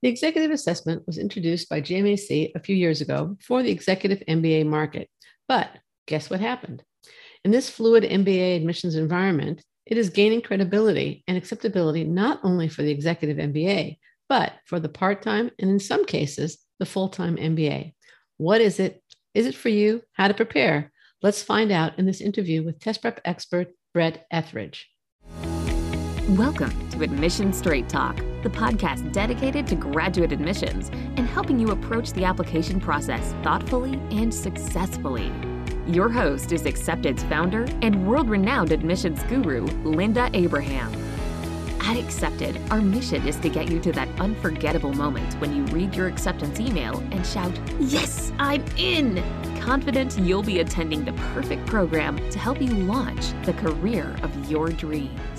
The executive assessment was introduced by GMAC a few years ago for the executive MBA market. But guess what happened? In this fluid MBA admissions environment, it is gaining credibility and acceptability not only for the executive MBA, but for the part time and in some cases, the full time MBA. What is it? Is it for you? How to prepare? Let's find out in this interview with test prep expert Brett Ethridge. Welcome to Admission Straight Talk, the podcast dedicated to graduate admissions and helping you approach the application process thoughtfully and successfully. Your host is Accepted's founder and world renowned admissions guru, Linda Abraham. At Accepted, our mission is to get you to that unforgettable moment when you read your acceptance email and shout, Yes, I'm in! Confident you'll be attending the perfect program to help you launch the career of your dreams.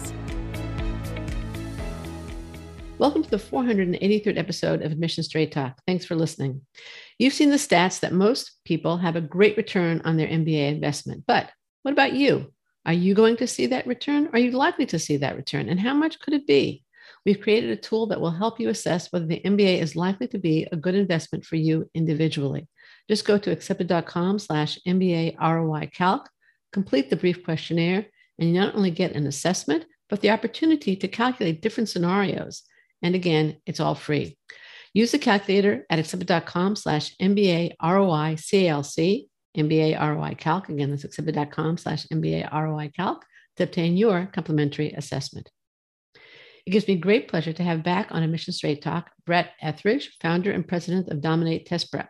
Welcome to the 483rd episode of Admission Straight Talk. Thanks for listening. You've seen the stats that most people have a great return on their MBA investment. But what about you? Are you going to see that return? Are you likely to see that return? And how much could it be? We've created a tool that will help you assess whether the MBA is likely to be a good investment for you individually. Just go to accepted.com slash MBA ROI Calc, complete the brief questionnaire, and you not only get an assessment, but the opportunity to calculate different scenarios and again, it's all free. Use the calculator at accepted.com slash MBA ROI CALC, MBA ROI Calc. Again, that's accepted.com slash MBA ROI Calc to obtain your complimentary assessment. It gives me great pleasure to have back on Admission Straight Talk Brett Ethridge, founder and president of Dominate Test Prep.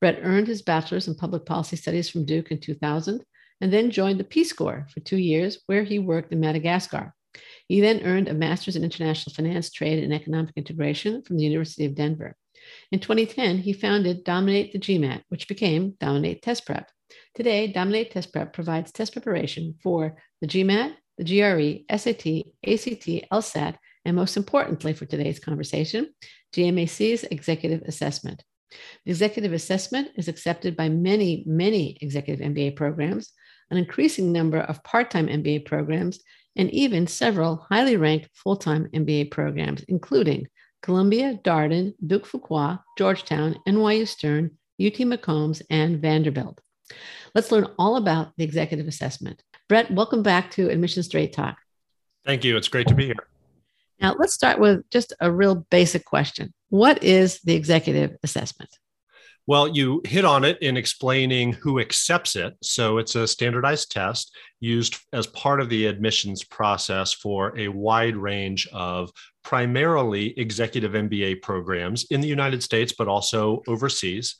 Brett earned his bachelor's in public policy studies from Duke in 2000 and then joined the Peace Corps for two years, where he worked in Madagascar. He then earned a master's in international finance, trade, and economic integration from the University of Denver. In 2010, he founded Dominate the GMAT, which became Dominate Test Prep. Today, Dominate Test Prep provides test preparation for the GMAT, the GRE, SAT, ACT, LSAT, and most importantly for today's conversation, GMAC's executive assessment. The executive assessment is accepted by many, many executive MBA programs, an increasing number of part time MBA programs, and even several highly ranked full time MBA programs, including Columbia, Darden, Duke Fuqua, Georgetown, NYU Stern, UT McCombs, and Vanderbilt. Let's learn all about the executive assessment. Brett, welcome back to Admission Straight Talk. Thank you. It's great to be here. Now, let's start with just a real basic question What is the executive assessment? Well, you hit on it in explaining who accepts it. So it's a standardized test used as part of the admissions process for a wide range of primarily executive MBA programs in the United States, but also overseas.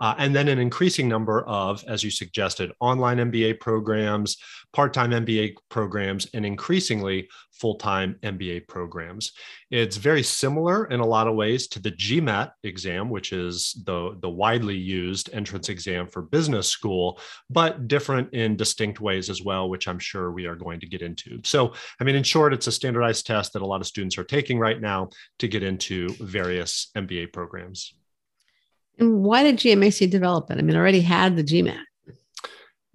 Uh, and then an increasing number of, as you suggested, online MBA programs, part time MBA programs, and increasingly full time MBA programs. It's very similar in a lot of ways to the GMAT exam, which is the, the widely used entrance exam for business school, but different in distinct ways as well, which I'm sure we are going to get into. So, I mean, in short, it's a standardized test that a lot of students are taking right now to get into various MBA programs. And why did GMAC develop it? I mean, already had the GMAT.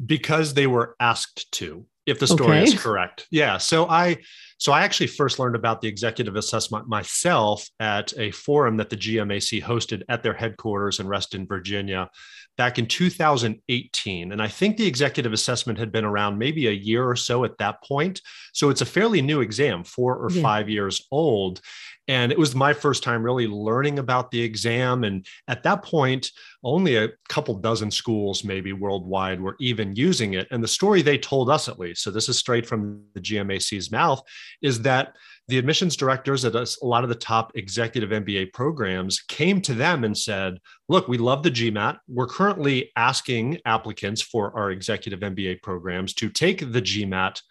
Because they were asked to, if the story okay. is correct. Yeah. So I so I actually first learned about the executive assessment myself at a forum that the GMAC hosted at their headquarters in Reston, Virginia, back in 2018. And I think the executive assessment had been around maybe a year or so at that point. So it's a fairly new exam, four or yeah. five years old. And it was my first time really learning about the exam. And at that point, only a couple dozen schools, maybe worldwide, were even using it. And the story they told us, at least, so this is straight from the GMAC's mouth, is that the admissions directors at a lot of the top executive MBA programs came to them and said, Look, we love the GMAT. We're currently asking applicants for our executive MBA programs to take the GMAT,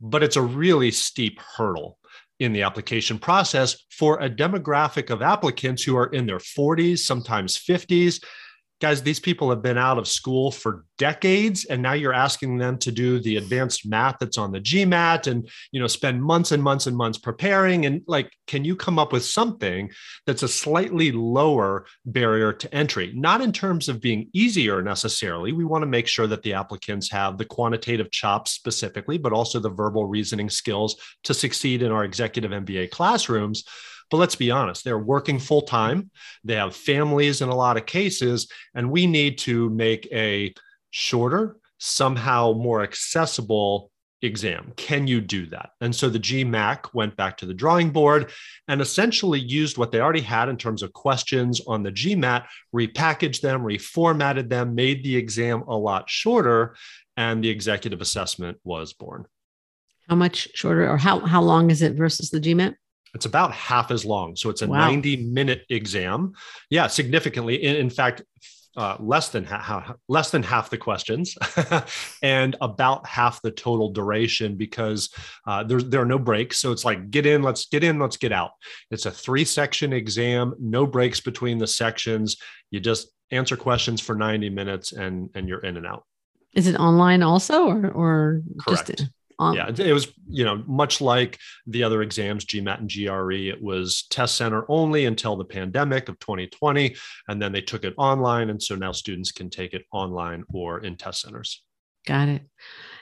but it's a really steep hurdle in the application process for a demographic of applicants who are in their 40s, sometimes 50s guys, these people have been out of school for decades, and now you're asking them to do the advanced math that's on the GMAT and you know spend months and months and months preparing. And like, can you come up with something that's a slightly lower barrier to entry? Not in terms of being easier necessarily. We want to make sure that the applicants have the quantitative chops specifically, but also the verbal reasoning skills to succeed in our executive MBA classrooms But let's be honest, they're working full time, they have families in a lot of cases, and we need to make a shorter, somehow more accessible exam. Can you do that? And so the GMAC went back to the drawing board and essentially used what they already had in terms of questions on the GMAT, repackaged them, reformatted them, made the exam a lot shorter, and the executive assessment was born. How much shorter or how, how long is it versus the GMAT? It's about half as long. So it's a wow. 90 minute exam. Yeah, significantly. In, in fact, uh, less than half, less than half the questions and about half the total duration because uh, there, there are no breaks so it's like get in let's get in let's get out it's a three section exam no breaks between the sections you just answer questions for 90 minutes and and you're in and out is it online also or or Correct. just um, yeah, it was, you know, much like the other exams, GMAT and GRE, it was test center only until the pandemic of 2020. And then they took it online. And so now students can take it online or in test centers. Got it.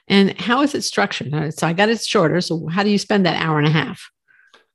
And how is it structured? So I got it shorter. So how do you spend that hour and a half?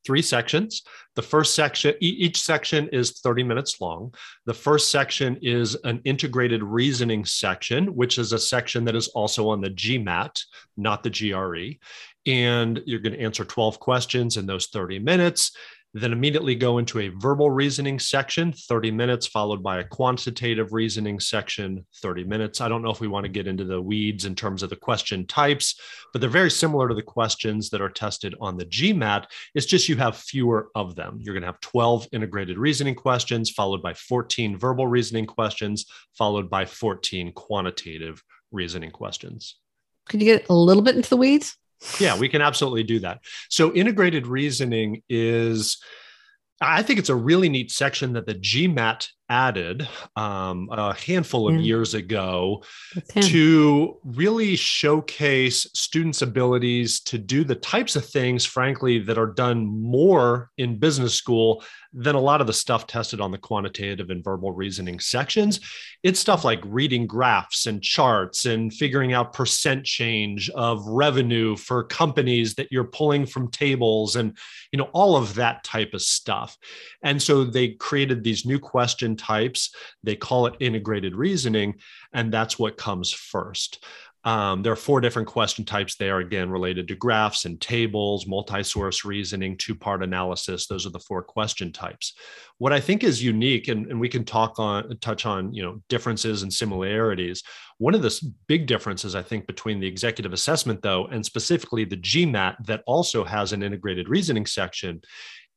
Three sections. The first section, each section is 30 minutes long. The first section is an integrated reasoning section, which is a section that is also on the GMAT, not the GRE. And you're going to answer 12 questions in those 30 minutes then immediately go into a verbal reasoning section, 30 minutes, followed by a quantitative reasoning section, 30 minutes. I don't know if we want to get into the weeds in terms of the question types, but they're very similar to the questions that are tested on the GMAT. It's just you have fewer of them. You're going to have 12 integrated reasoning questions, followed by 14 verbal reasoning questions, followed by 14 quantitative reasoning questions. Could you get a little bit into the weeds? Yeah, we can absolutely do that. So, integrated reasoning is, I think it's a really neat section that the GMAT added um, a handful of yeah. years ago to really showcase students' abilities to do the types of things, frankly, that are done more in business school than a lot of the stuff tested on the quantitative and verbal reasoning sections. It's stuff like reading graphs and charts and figuring out percent change of revenue for companies that you're pulling from tables and you know all of that type of stuff. And so they created these new question types. They call it integrated reasoning, and that's what comes first. Um, there are four different question types there, again, related to graphs and tables, multi source reasoning, two part analysis. Those are the four question types. What I think is unique, and, and we can talk on, touch on, you know, differences and similarities. One of the big differences, I think, between the executive assessment, though, and specifically the GMAT that also has an integrated reasoning section,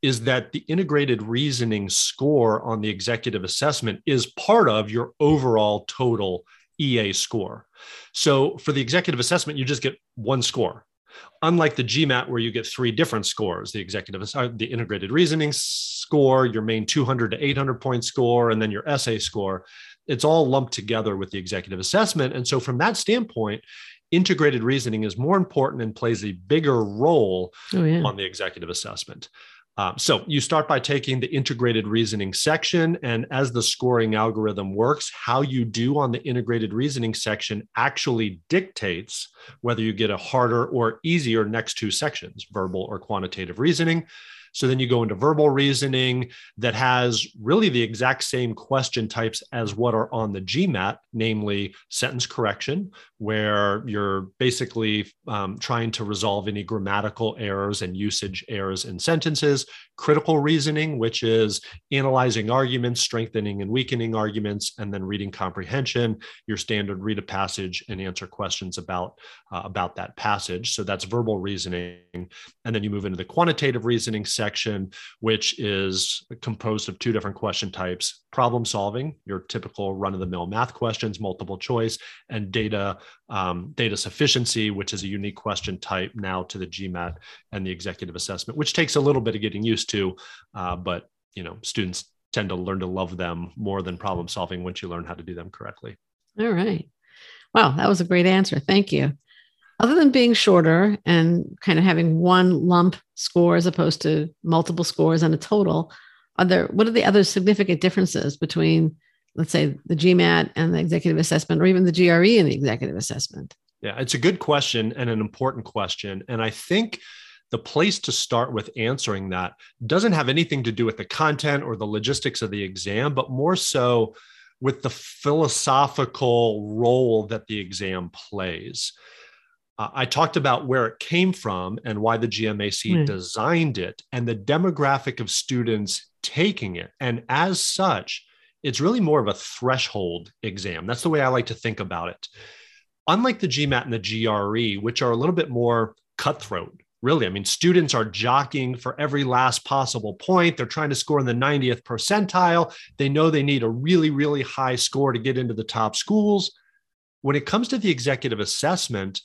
is that the integrated reasoning score on the executive assessment is part of your overall total EA score. So for the executive assessment, you just get one score. Unlike the GMAT, where you get three different scores the executive, uh, the integrated reasoning score, your main 200 to 800 point score, and then your essay score, it's all lumped together with the executive assessment. And so, from that standpoint, integrated reasoning is more important and plays a bigger role oh, yeah. on the executive assessment. Um, so you start by taking the integrated reasoning section, and as the scoring algorithm works, how you do on the integrated reasoning section actually dictates whether you get a harder or easier next two sections, verbal or quantitative reasoning. So then you go into verbal reasoning that has really the exact same question types as what are on the GMAT, namely sentence correction, where you're basically um, trying to resolve any grammatical errors and usage errors in sentences, critical reasoning, which is analyzing arguments, strengthening and weakening arguments, and then reading comprehension, your standard read a passage and answer questions about, uh, about that passage. So that's verbal reasoning. And then you move into the quantitative reasoning section, which is composed of two different question types problem solving, your typical run of the mill math questions, multiple choice, and data. Um, data sufficiency, which is a unique question type now to the GMAT and the executive assessment, which takes a little bit of getting used to, uh, but you know, students tend to learn to love them more than problem solving once you learn how to do them correctly. All right. Wow, that was a great answer. Thank you other than being shorter and kind of having one lump score as opposed to multiple scores and a total, are there what are the other significant differences between, let's say, the GMAT and the executive assessment, or even the GRE and the executive assessment? Yeah, it's a good question and an important question. And I think the place to start with answering that doesn't have anything to do with the content or the logistics of the exam, but more so with the philosophical role that the exam plays. Uh, I talked about where it came from and why the GMAC mm. designed it and the demographic of students taking it. And as such, it's really more of a threshold exam. That's the way I like to think about it. Unlike the GMAT and the GRE, which are a little bit more cutthroat, really. I mean, students are jockeying for every last possible point. They're trying to score in the 90th percentile. They know they need a really, really high score to get into the top schools. When it comes to the executive assessment,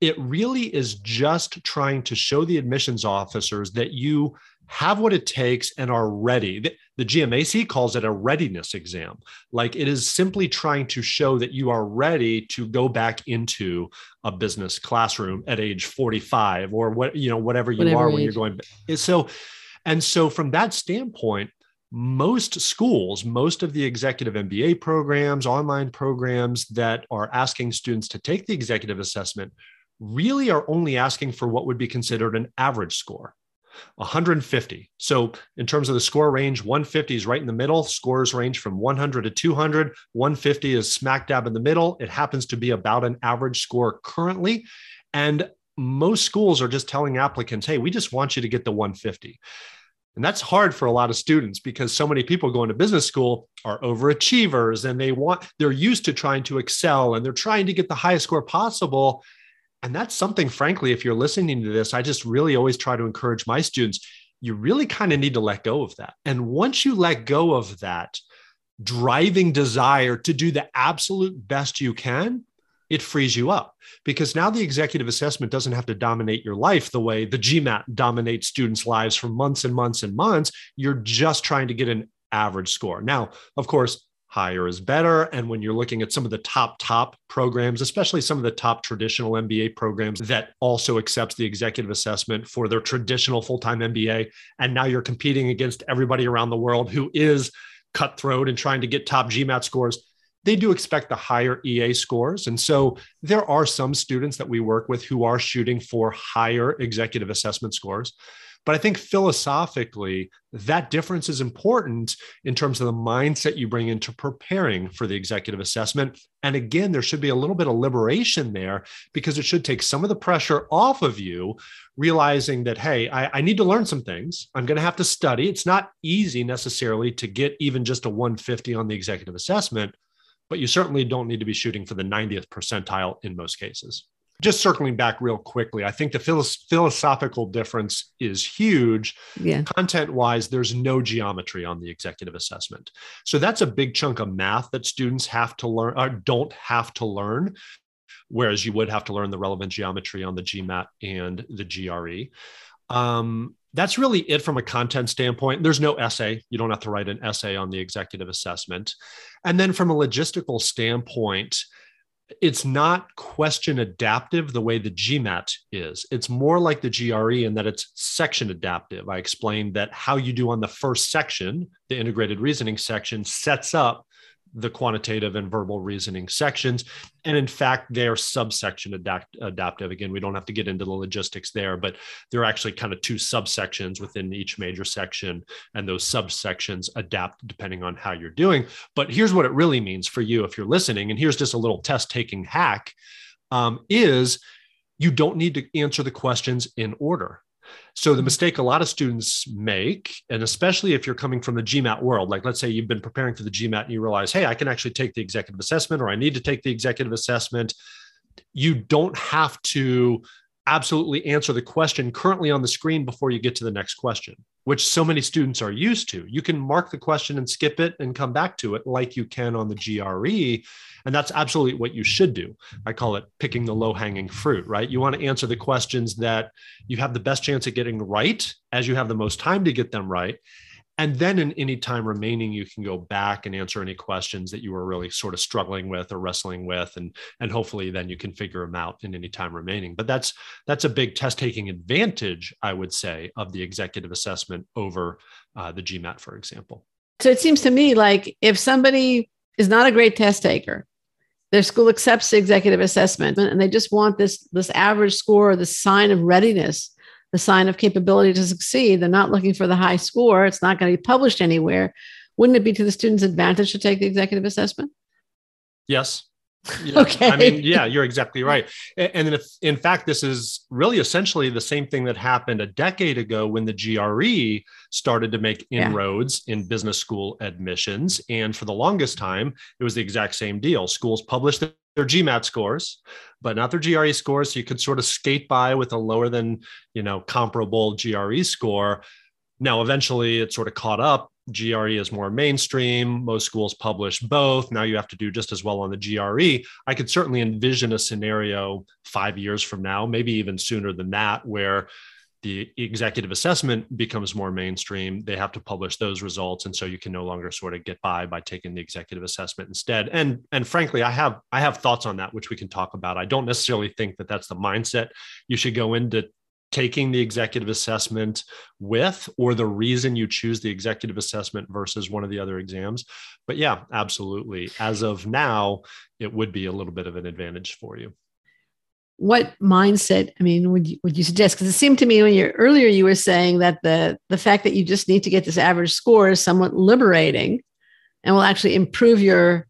it really is just trying to show the admissions officers that you have what it takes and are ready. The, the, GMAC calls it a readiness exam. Like it is simply trying to show that you are ready to go back into a business classroom at age 45 or what, you know, whatever you whatever are age. when you're going. So, and so from that standpoint, most schools, most of the executive MBA programs, online programs that are asking students to take the executive assessment really are only asking for what would be considered an average score 150. So, in terms of the score range, 150 is right in the middle. Scores range from 100 to 200. 150 is smack dab in the middle. It happens to be about an average score currently. And most schools are just telling applicants, hey, we just want you to get the 150. And that's hard for a lot of students because so many people going to business school are overachievers and they want, they're used to trying to excel and they're trying to get the highest score possible. And that's something, frankly, if you're listening to this, I just really always try to encourage my students. You really kind of need to let go of that. And once you let go of that driving desire to do the absolute best you can, it frees you up because now the executive assessment doesn't have to dominate your life the way the GMAT dominates students' lives for months and months and months. You're just trying to get an average score. Now, of course, higher is better. And when you're looking at some of the top, top programs, especially some of the top traditional MBA programs that also accepts the executive assessment for their traditional full-time MBA, and now you're competing against everybody around the world who is cutthroat and trying to get top GMAT scores, they do expect the higher EA scores. And so there are some students that we work with who are shooting for higher executive assessment scores. But I think philosophically, that difference is important in terms of the mindset you bring into preparing for the executive assessment. And again, there should be a little bit of liberation there because it should take some of the pressure off of you, realizing that, hey, I, I need to learn some things. I'm going to have to study. It's not easy necessarily to get even just a 150 on the executive assessment, but you certainly don't need to be shooting for the 90th percentile in most cases just circling back real quickly, I think the philosophical difference is huge. Yeah. Content wise, there's no geometry on the executive assessment. So that's a big chunk of math that students have to learn or don't have to learn, whereas you would have to learn the relevant geometry on the GMAT and the GRE. Um, that's really it from a content standpoint. There's no essay. You don't have to write an essay on the executive assessment. And then from a logistical standpoint, it's not question adaptive the way the GMAT is. It's more like the GRE in that it's section adaptive. I explained that how you do on the first section, the integrated reasoning section, sets up the quantitative and verbal reasoning sections. And in fact, they're subsection adapt- adaptive. Again, we don't have to get into the logistics there, but there are actually kind of two subsections within each major section, and those subsections adapt depending on how you're doing. But here's what it really means for you if you're listening, and here's just a little test taking hack um, is you don't need to answer the questions in order. So the mm-hmm. mistake a lot of students make, and especially if you're coming from the GMAT world, like let's say you've been preparing for the GMAT and you realize, hey, I can actually take the executive assessment or I need to take the executive assessment. You don't have to absolutely answer the question currently on the screen before you get to the next question, which so many students are used to. You can mark the question and skip it and come back to it like you can on the GRE. And that's absolutely what you should do. I call it picking the low hanging fruit, right? You want to answer the questions that you have the best chance at getting right as you have the most time to get them right. And then in any time remaining, you can go back and answer any questions that you were really sort of struggling with or wrestling with. And, and hopefully then you can figure them out in any time remaining. But that's that's a big test taking advantage, I would say, of the executive assessment over uh, the GMAT, for example. So it seems to me like if somebody is not a great test taker, their school accepts the executive assessment and they just want this this average score, or the sign of readiness the sign of capability to succeed. They're not looking for the high score. It's not going to be published anywhere. Wouldn't it be to the student's advantage to take the executive assessment? Yes. Yeah. Okay. I mean, yeah, you're exactly right. And if, in fact, this is really essentially the same thing that happened a decade ago when the GRE started to make inroads yeah. in business school admissions. And for the longest time, it was the exact same deal. Schools published their GMAT scores, but not their GRE scores. So you could sort of skate by with a lower than, you know, comparable GRE score. Now, eventually it sort of caught up GRE is more mainstream. Most schools publish both. Now you have to do just as well on the GRE. I could certainly envision a scenario five years from now, maybe even sooner than that, where the executive assessment becomes more mainstream. They have to publish those results, and so you can no longer sort of get by by taking the executive assessment instead. And and frankly, I have I have thoughts on that, which we can talk about. I don't necessarily think that that's the mindset you should go into taking the executive assessment with or the reason you choose the executive assessment versus one of the other exams but yeah absolutely as of now it would be a little bit of an advantage for you what mindset i mean would you, would you suggest because it seemed to me when you earlier you were saying that the the fact that you just need to get this average score is somewhat liberating and will actually improve your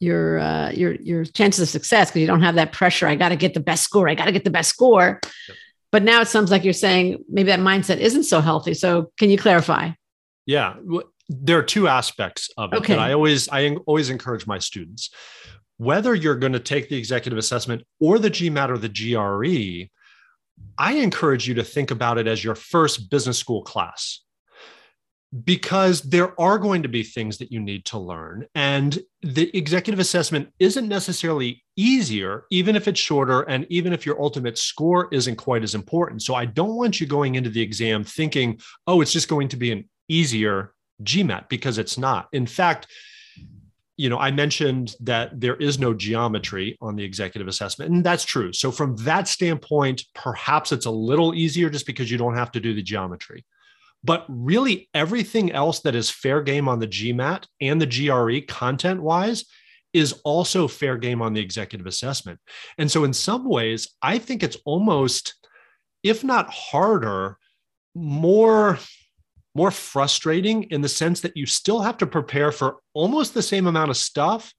your uh, your your chances of success because you don't have that pressure i got to get the best score i got to get the best score yep. But now it sounds like you're saying maybe that mindset isn't so healthy. So can you clarify? Yeah, there are two aspects of it okay. that I always I always encourage my students. Whether you're going to take the executive assessment or the GMAT or the GRE, I encourage you to think about it as your first business school class because there are going to be things that you need to learn. And the executive assessment isn't necessarily easier, even if it's shorter and even if your ultimate score isn't quite as important. So I don't want you going into the exam thinking, oh, it's just going to be an easier GMAT because it's not. In fact, you know, I mentioned that there is no geometry on the executive assessment, and that's true. So, from that standpoint, perhaps it's a little easier just because you don't have to do the geometry. But really, everything else that is fair game on the GMAT and the GRE content wise is also fair game on the executive assessment. And so, in some ways, I think it's almost, if not harder, more more frustrating in the sense that you still have to prepare for almost the same amount of stuff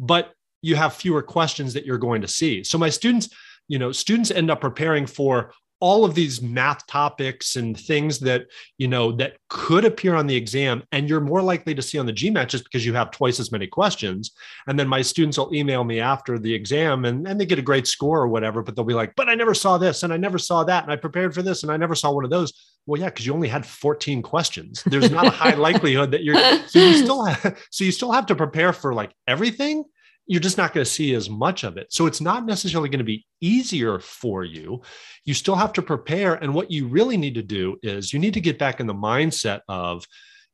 but you have fewer questions that you're going to see. So my students you know students end up preparing for all of these math topics and things that you know that could appear on the exam and you're more likely to see on the gmat just because you have twice as many questions. And then my students will email me after the exam and, and they get a great score or whatever but they'll be like but i never saw this and i never saw that and i prepared for this and i never saw one of those well yeah because you only had 14 questions there's not a high likelihood that you're so you still have so you still have to prepare for like everything you're just not going to see as much of it. So it's not necessarily going to be easier for you. You still have to prepare. And what you really need to do is you need to get back in the mindset of,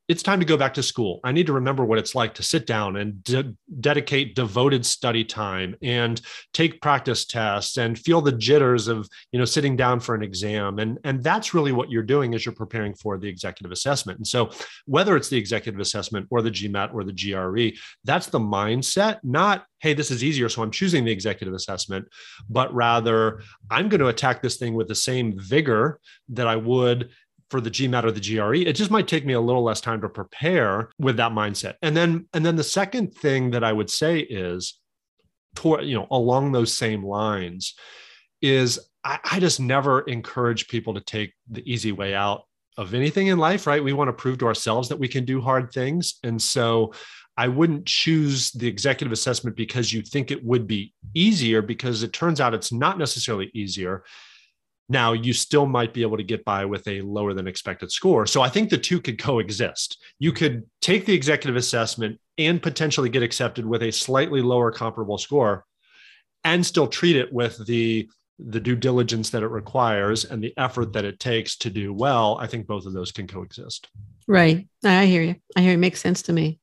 it's time to go back to school. I need to remember what it's like to sit down and de- dedicate devoted study time and take practice tests and feel the jitters of, you know, sitting down for an exam. And, and that's really what you're doing as you're preparing for the executive assessment. And so whether it's the executive assessment or the GMAT or the GRE, that's the mindset, not, hey, this is easier. So I'm choosing the executive assessment, but rather I'm going to attack this thing with the same vigor that I would for the GMAT or the GRE. It just might take me a little less time to prepare with that mindset. And then, and then the second thing that I would say is, toward, you know, along those same lines, is I, I just never encourage people to take the easy way out of anything in life, right? We want to prove to ourselves that we can do hard things. And so I wouldn't choose the executive assessment because you think it would be easier, because it turns out it's not necessarily easier. Now, you still might be able to get by with a lower than expected score. So I think the two could coexist. You could take the executive assessment and potentially get accepted with a slightly lower comparable score and still treat it with the the due diligence that it requires and the effort that it takes to do well. I think both of those can coexist. Right. I hear you. I hear it makes sense to me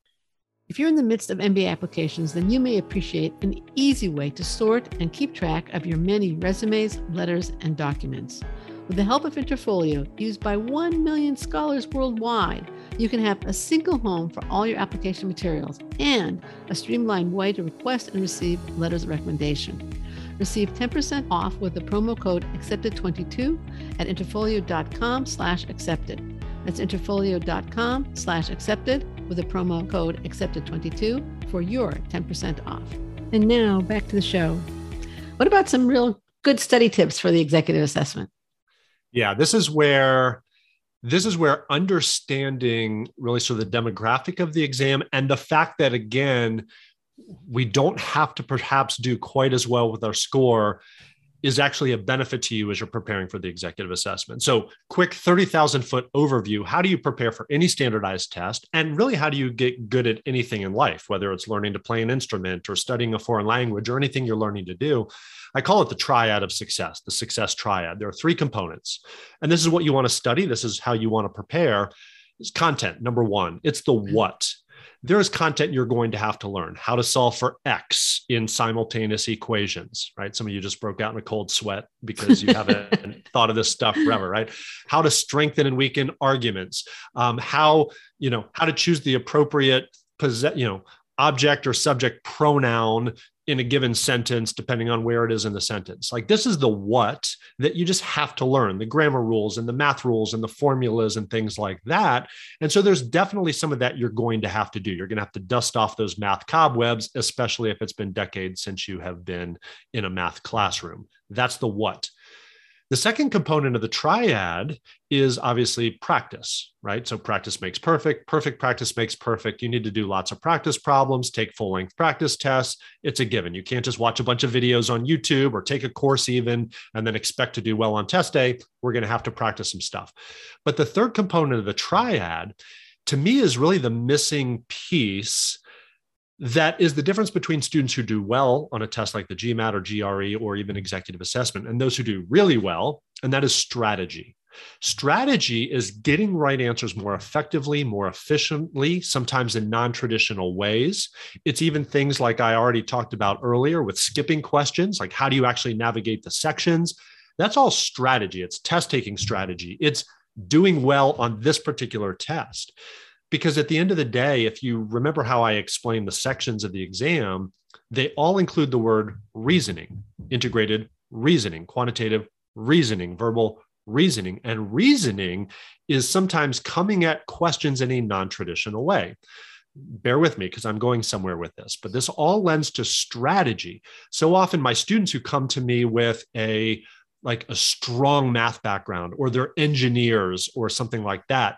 if you're in the midst of MBA applications, then you may appreciate an easy way to sort and keep track of your many resumes, letters, and documents. With the help of Interfolio, used by 1 million scholars worldwide, you can have a single home for all your application materials and a streamlined way to request and receive letters of recommendation. Receive 10% off with the promo code accepted22 at interfolio.com slash accepted. That's interfolio.com slash accepted with the promo code accepted22 for your 10% off. And now back to the show. What about some real good study tips for the executive assessment? Yeah, this is where this is where understanding really sort of the demographic of the exam and the fact that again we don't have to perhaps do quite as well with our score is actually a benefit to you as you're preparing for the executive assessment. So, quick 30,000 foot overview how do you prepare for any standardized test? And really, how do you get good at anything in life, whether it's learning to play an instrument or studying a foreign language or anything you're learning to do? I call it the triad of success, the success triad. There are three components. And this is what you want to study, this is how you want to prepare. It's content, number one, it's the mm-hmm. what there is content you're going to have to learn how to solve for x in simultaneous equations right? Some of you just broke out in a cold sweat because you haven't thought of this stuff forever right? How to strengthen and weaken arguments um, how you know how to choose the appropriate possess you know object or subject pronoun in a given sentence, depending on where it is in the sentence. Like this is the what that you just have to learn the grammar rules and the math rules and the formulas and things like that. And so there's definitely some of that you're going to have to do. You're going to have to dust off those math cobwebs, especially if it's been decades since you have been in a math classroom. That's the what. The second component of the triad is obviously practice, right? So practice makes perfect. Perfect practice makes perfect. You need to do lots of practice problems, take full length practice tests. It's a given. You can't just watch a bunch of videos on YouTube or take a course even and then expect to do well on test day. We're going to have to practice some stuff. But the third component of the triad to me is really the missing piece that is the difference between students who do well on a test like the GMAT or GRE or even executive assessment and those who do really well, and that is strategy. Strategy is getting right answers more effectively, more efficiently, sometimes in non traditional ways. It's even things like I already talked about earlier with skipping questions, like how do you actually navigate the sections? That's all strategy. It's test taking strategy. It's doing well on this particular test because at the end of the day, if you remember how I explained the sections of the exam, they all include the word reasoning, integrated reasoning, quantitative reasoning, verbal reasoning. And reasoning is sometimes coming at questions in a non traditional way. Bear with me because I'm going somewhere with this, but this all lends to strategy. So often, my students who come to me with a like a strong math background or they're engineers or something like that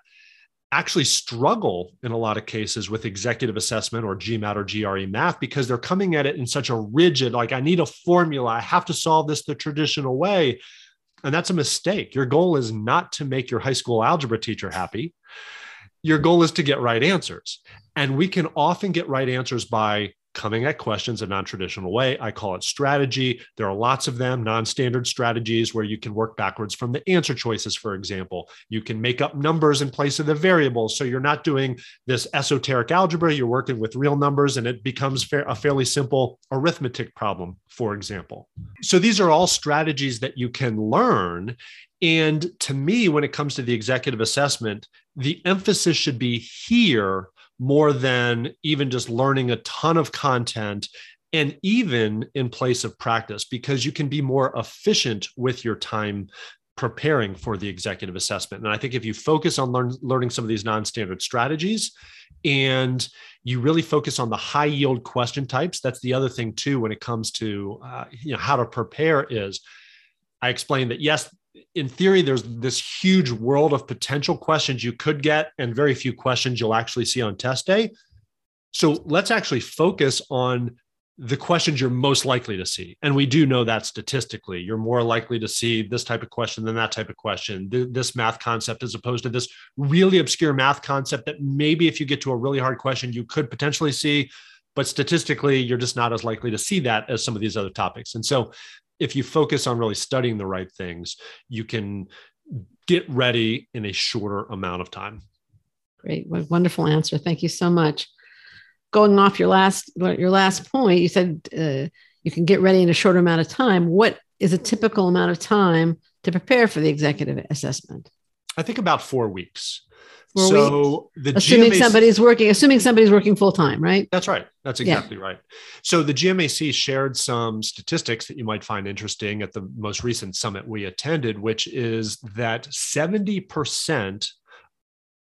actually struggle in a lot of cases with executive assessment or GMAT or GRE math because they're coming at it in such a rigid, like, I need a formula, I have to solve this the traditional way. And that's a mistake. Your goal is not to make your high school algebra teacher happy. Your goal is to get right answers. And we can often get right answers by coming at questions a non-traditional way. I call it strategy. There are lots of them, non-standard strategies where you can work backwards from the answer choices, for example. You can make up numbers in place of the variables. So you're not doing this esoteric algebra, you're working with real numbers and it becomes a fairly simple arithmetic problem, for example. So these are all strategies that you can learn. And to me, when it comes to the executive assessment, the emphasis should be here more than even just learning a ton of content and even in place of practice because you can be more efficient with your time preparing for the executive assessment. And i think if you focus on learn, learning some of these non-standard strategies and you really focus on the high yield question types that's the other thing too when it comes to uh, you know how to prepare is i explained that yes in theory, there's this huge world of potential questions you could get, and very few questions you'll actually see on test day. So let's actually focus on the questions you're most likely to see. And we do know that statistically, you're more likely to see this type of question than that type of question, this math concept, as opposed to this really obscure math concept that maybe if you get to a really hard question, you could potentially see. But statistically, you're just not as likely to see that as some of these other topics. And so if you focus on really studying the right things, you can get ready in a shorter amount of time. Great, what wonderful answer. Thank you so much. Going off your last your last point, you said uh, you can get ready in a shorter amount of time. What is a typical amount of time to prepare for the executive assessment? I think about four weeks. Were so we, the assuming GMAC, somebody's working, assuming somebody's working full time, right? That's right. That's exactly yeah. right. So the GMAC shared some statistics that you might find interesting at the most recent summit we attended, which is that 70%,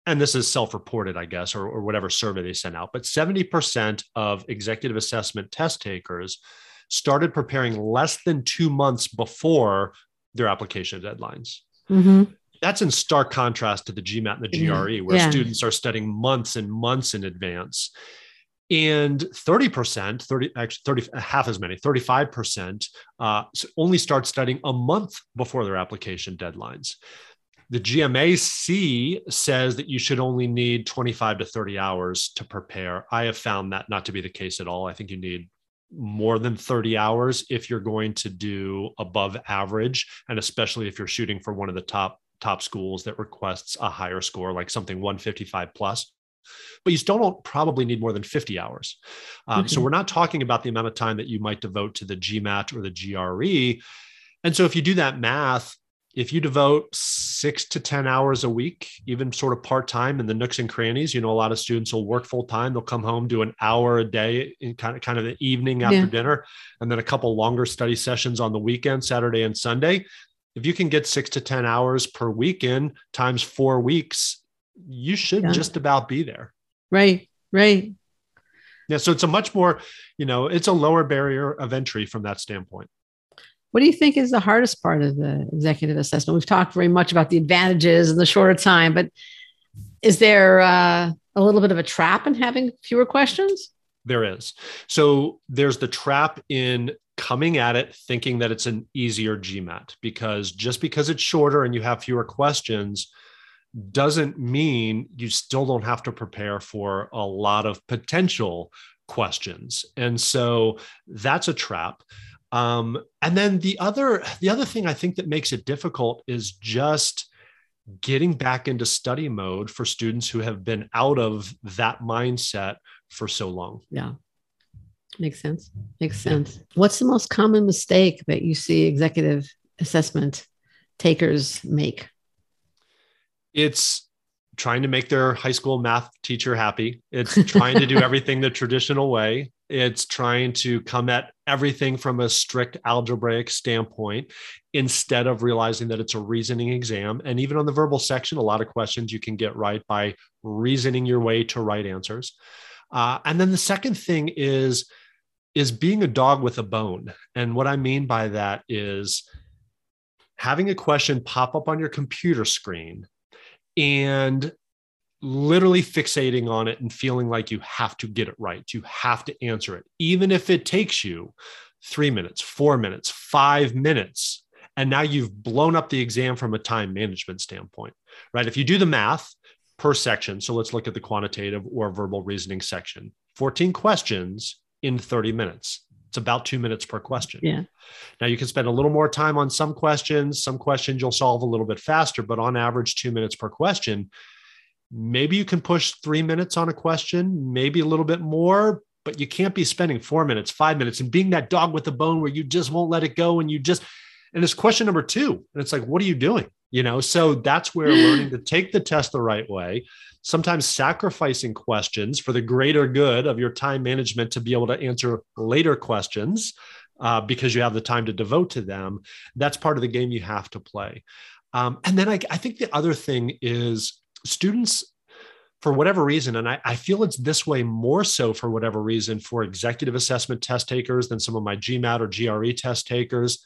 and this is self-reported, I guess, or, or whatever survey they sent out, but 70% of executive assessment test takers started preparing less than two months before their application deadlines. Mm-hmm that's in stark contrast to the GMAT and the GRE, where yeah. students are studying months and months in advance. And 30%, 30, actually 30, half as many, 35% uh, only start studying a month before their application deadlines. The GMAC says that you should only need 25 to 30 hours to prepare. I have found that not to be the case at all. I think you need more than 30 hours if you're going to do above average, and especially if you're shooting for one of the top top schools that requests a higher score, like something 155 plus. But you still don't probably need more than 50 hours. Um, mm-hmm. So we're not talking about the amount of time that you might devote to the GMAT or the GRE. And so if you do that math, if you devote six to 10 hours a week, even sort of part time in the nooks and crannies, you know, a lot of students will work full time. They'll come home, do an hour a day in kind of kind of the evening after yeah. dinner, and then a couple longer study sessions on the weekend, Saturday and Sunday if you can get six to 10 hours per weekend times four weeks, you should yeah. just about be there. Right, right. Yeah. So it's a much more, you know, it's a lower barrier of entry from that standpoint. What do you think is the hardest part of the executive assessment? We've talked very much about the advantages and the shorter time, but is there uh, a little bit of a trap in having fewer questions? There is. So there's the trap in coming at it thinking that it's an easier GMAT because just because it's shorter and you have fewer questions doesn't mean you still don't have to prepare for a lot of potential questions. And so that's a trap. Um, and then the other the other thing I think that makes it difficult is just getting back into study mode for students who have been out of that mindset for so long. Yeah. Makes sense. Makes sense. What's the most common mistake that you see executive assessment takers make? It's trying to make their high school math teacher happy. It's trying to do everything the traditional way. It's trying to come at everything from a strict algebraic standpoint instead of realizing that it's a reasoning exam. And even on the verbal section, a lot of questions you can get right by reasoning your way to right answers. Uh, and then the second thing is is being a dog with a bone. And what I mean by that is having a question pop up on your computer screen and literally fixating on it and feeling like you have to get it right. You have to answer it, even if it takes you three minutes, four minutes, five minutes. And now you've blown up the exam from a time management standpoint, right? If you do the math per section, so let's look at the quantitative or verbal reasoning section 14 questions in 30 minutes. It's about two minutes per question. Yeah. Now you can spend a little more time on some questions. Some questions you'll solve a little bit faster, but on average, two minutes per question. Maybe you can push three minutes on a question, maybe a little bit more, but you can't be spending four minutes, five minutes, and being that dog with the bone where you just won't let it go. And you just, and it's question number two. And it's like, what are you doing? You know, so that's where learning to take the test the right way, sometimes sacrificing questions for the greater good of your time management to be able to answer later questions uh, because you have the time to devote to them. That's part of the game you have to play. Um, and then I, I, think the other thing is students, for whatever reason, and I, I feel it's this way more so for whatever reason for executive assessment test takers than some of my GMAT or GRE test takers,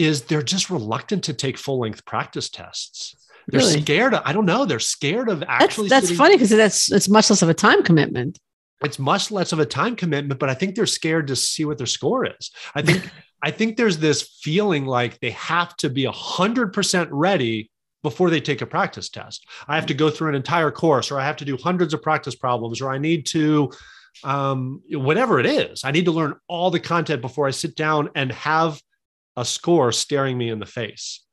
is they're just reluctant to take full length practice tests. They're really? scared. Of, I don't know. They're scared of actually. That's, that's funny because that's it's much less of a time commitment. It's much less of a time commitment, but I think they're scared to see what their score is. I think I think there's this feeling like they have to be a hundred percent ready before they take a practice test. I have to go through an entire course, or I have to do hundreds of practice problems, or I need to um, whatever it is. I need to learn all the content before I sit down and have a score staring me in the face.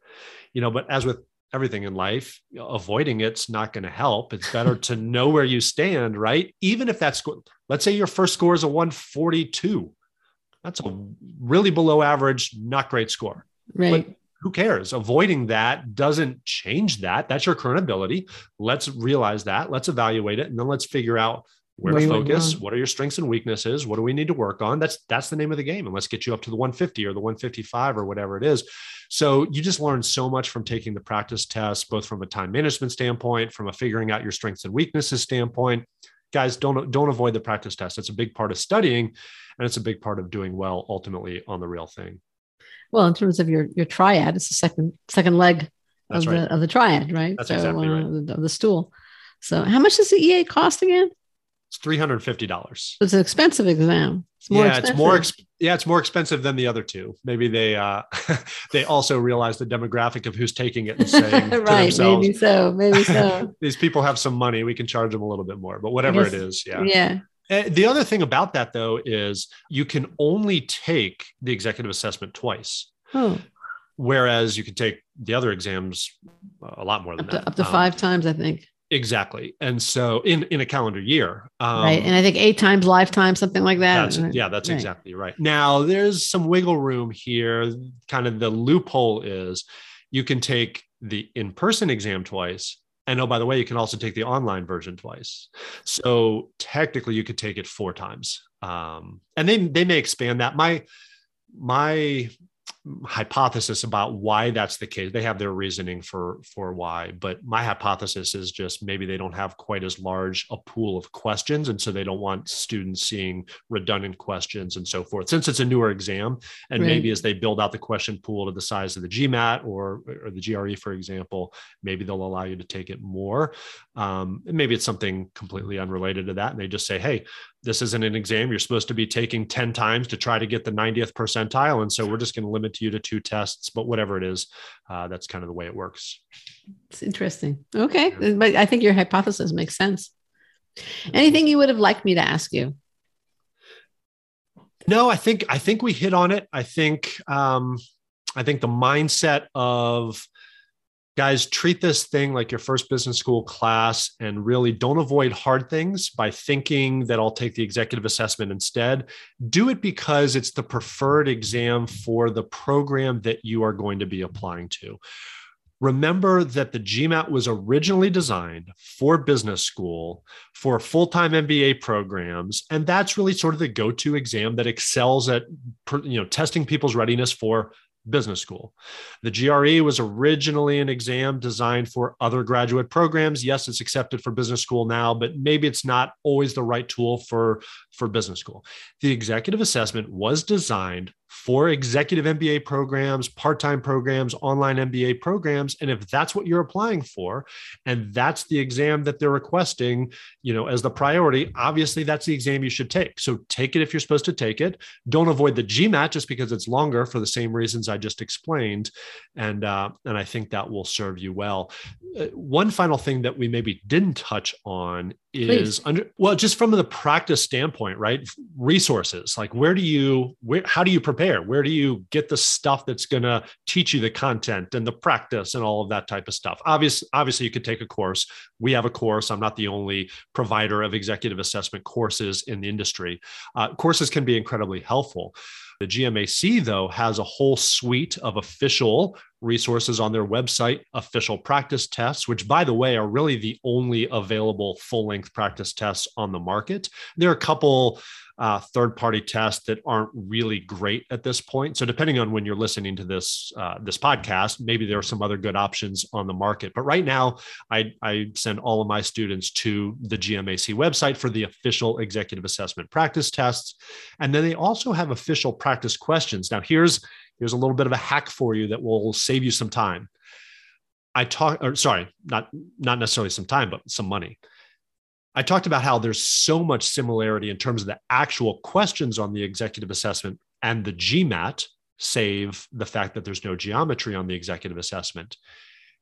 You know, but as with everything in life, avoiding it's not going to help. It's better to know where you stand, right? Even if that's let's say your first score is a 142. That's a really below average, not great score. Right. But who cares? Avoiding that doesn't change that. That's your current ability. Let's realize that. Let's evaluate it, and then let's figure out where, to focus. What are your strengths and weaknesses? What do we need to work on? That's that's the name of the game, and let's get you up to the 150 or the 155 or whatever it is. So you just learn so much from taking the practice tests, both from a time management standpoint, from a figuring out your strengths and weaknesses standpoint. Guys, don't don't avoid the practice test. It's a big part of studying, and it's a big part of doing well ultimately on the real thing. Well, in terms of your your triad, it's the second second leg That's of right. the of the triad, right? That's so, exactly right. Uh, of the stool. So, how much does the EA cost again? It's three hundred fifty dollars. It's an expensive exam. It's yeah, expensive. it's more. Yeah, it's more expensive than the other two. Maybe they uh, they also realize the demographic of who's taking it and saying right, maybe so, maybe so. These people have some money. We can charge them a little bit more, but whatever it is, yeah, yeah. Eh, the other thing about that, though, is you can only take the executive assessment twice. Oh. Whereas you can take the other exams a lot more than up to, that. Up to um, five times, I think. Exactly. And so in, in a calendar year. Um, right. And I think eight times lifetime, something like that. That's, yeah, that's right. exactly right. Now, there's some wiggle room here. Kind of the loophole is you can take the in person exam twice and oh, by the way, you can also take the online version twice. So technically, you could take it four times. Um, and they they may expand that. My my hypothesis about why that's the case. They have their reasoning for for why, but my hypothesis is just maybe they don't have quite as large a pool of questions, and so they don't want students seeing redundant questions and so forth. Since it's a newer exam, and right. maybe as they build out the question pool to the size of the GMAT or or the GRE, for example, maybe they'll allow you to take it more. Um, maybe it's something completely unrelated to that, and they just say, hey, this isn't an exam. You're supposed to be taking 10 times to try to get the 90th percentile. And so we're just going to limit you to two tests but whatever it is uh, that's kind of the way it works. It's interesting. Okay. Yeah. but i think your hypothesis makes sense. Anything you would have liked me to ask you? No i think i think we hit on it. I think um, i think the mindset of guys treat this thing like your first business school class and really don't avoid hard things by thinking that I'll take the executive assessment instead. Do it because it's the preferred exam for the program that you are going to be applying to. Remember that the GMAT was originally designed for business school, for full time MBA programs. And that's really sort of the go to exam that excels at you know, testing people's readiness for business school. The GRE was originally an exam designed for other graduate programs. Yes, it's accepted for business school now, but maybe it's not always the right tool for, for business school. The executive assessment was designed for executive MBA programs, part time programs, online MBA programs. And if that's what you're applying for, and that's the exam that they're requesting, you know, as the priority, obviously that's the exam you should take. So take it if you're supposed to take it. Don't avoid the GMAT just because it's longer for the same reasons I just explained. And, uh, and I think that will serve you well. Uh, one final thing that we maybe didn't touch on is under well just from the practice standpoint right? Resources like where do you where how do you prepare? Where do you get the stuff that's going to teach you the content and the practice and all of that type of stuff? Obviously obviously you could take a course. We have a course. I'm not the only provider of executive assessment courses in the industry. Uh, courses can be incredibly helpful. The GMAC, though, has a whole suite of official resources on their website, official practice tests, which, by the way, are really the only available full length practice tests on the market. There are a couple uh, third party tests that aren't really great at this point. So depending on when you're listening to this uh, this podcast, maybe there are some other good options on the market. But right now, I, I send all of my students to the GMAC website for the official executive assessment practice tests, and then they also have official practice questions. Now here's here's a little bit of a hack for you that will save you some time. I talk, or sorry, not not necessarily some time, but some money. I talked about how there's so much similarity in terms of the actual questions on the executive assessment and the GMAT, save the fact that there's no geometry on the executive assessment.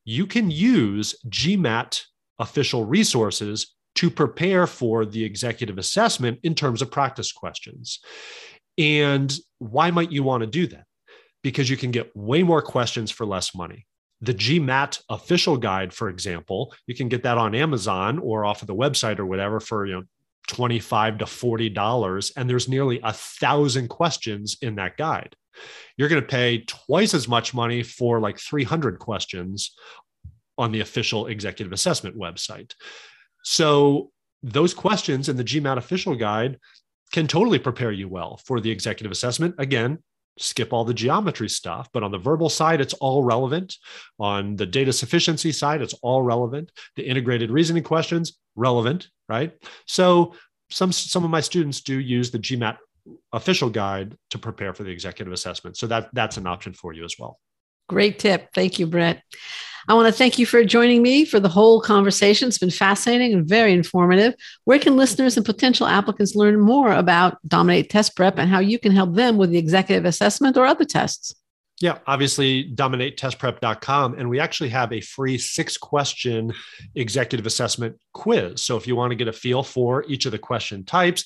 You can use GMAT official resources to prepare for the executive assessment in terms of practice questions. And why might you want to do that? Because you can get way more questions for less money the GMAT official guide, for example, you can get that on Amazon or off of the website or whatever for you know 25 to 40 dollars and there's nearly a thousand questions in that guide You're going to pay twice as much money for like 300 questions on the official executive assessment website. So those questions in the GMAT official guide can totally prepare you well for the executive assessment. Again, skip all the geometry stuff, but on the verbal side, it's all relevant. On the data sufficiency side, it's all relevant. The integrated reasoning questions, relevant, right? So some some of my students do use the GMAT official guide to prepare for the executive assessment. So that that's an option for you as well. Great tip. Thank you, Brett. I want to thank you for joining me for the whole conversation. It's been fascinating and very informative. Where can listeners and potential applicants learn more about Dominate Test Prep and how you can help them with the executive assessment or other tests? Yeah, obviously, dominatetestprep.com. And we actually have a free six question executive assessment quiz. So if you want to get a feel for each of the question types,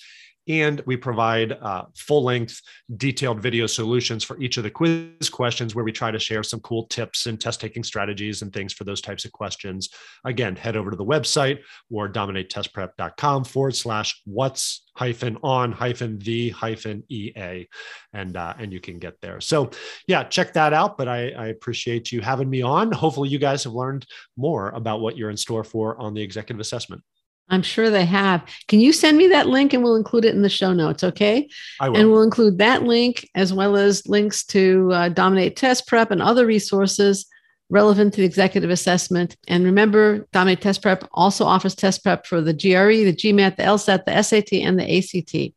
and we provide uh, full length, detailed video solutions for each of the quiz questions where we try to share some cool tips and test taking strategies and things for those types of questions. Again, head over to the website or dominatetestprep.com forward slash what's hyphen on hyphen the hyphen ea and uh, and you can get there. So yeah check that out but I, I appreciate you having me on. Hopefully you guys have learned more about what you're in store for on the executive assessment I'm sure they have. Can you send me that link and we'll include it in the show notes? Okay. I will. And we'll include that link as well as links to uh, Dominate Test Prep and other resources relevant to the executive assessment. And remember, Dominate Test Prep also offers test prep for the GRE, the GMAT, the LSAT, the SAT, and the ACT.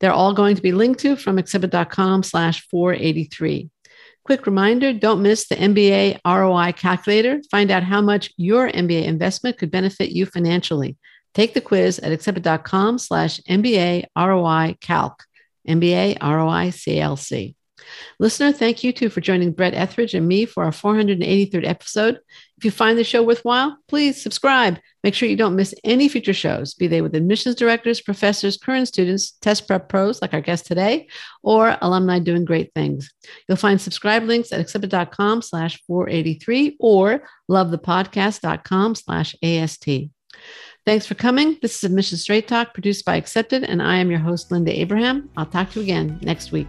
They're all going to be linked to from accepted.com slash 483. Quick reminder don't miss the MBA ROI calculator. Find out how much your MBA investment could benefit you financially. Take the quiz at accepted.com slash MBA ROI Calc, MBA ROI CLC. Listener, thank you too for joining Brett Ethridge and me for our 483rd episode. If you find the show worthwhile, please subscribe. Make sure you don't miss any future shows, be they with admissions directors, professors, current students, test prep pros like our guest today, or alumni doing great things. You'll find subscribe links at accepted.com slash 483 or lovethepodcast.com slash AST. Thanks for coming. This is Admission Straight Talk produced by Accepted, and I am your host, Linda Abraham. I'll talk to you again next week.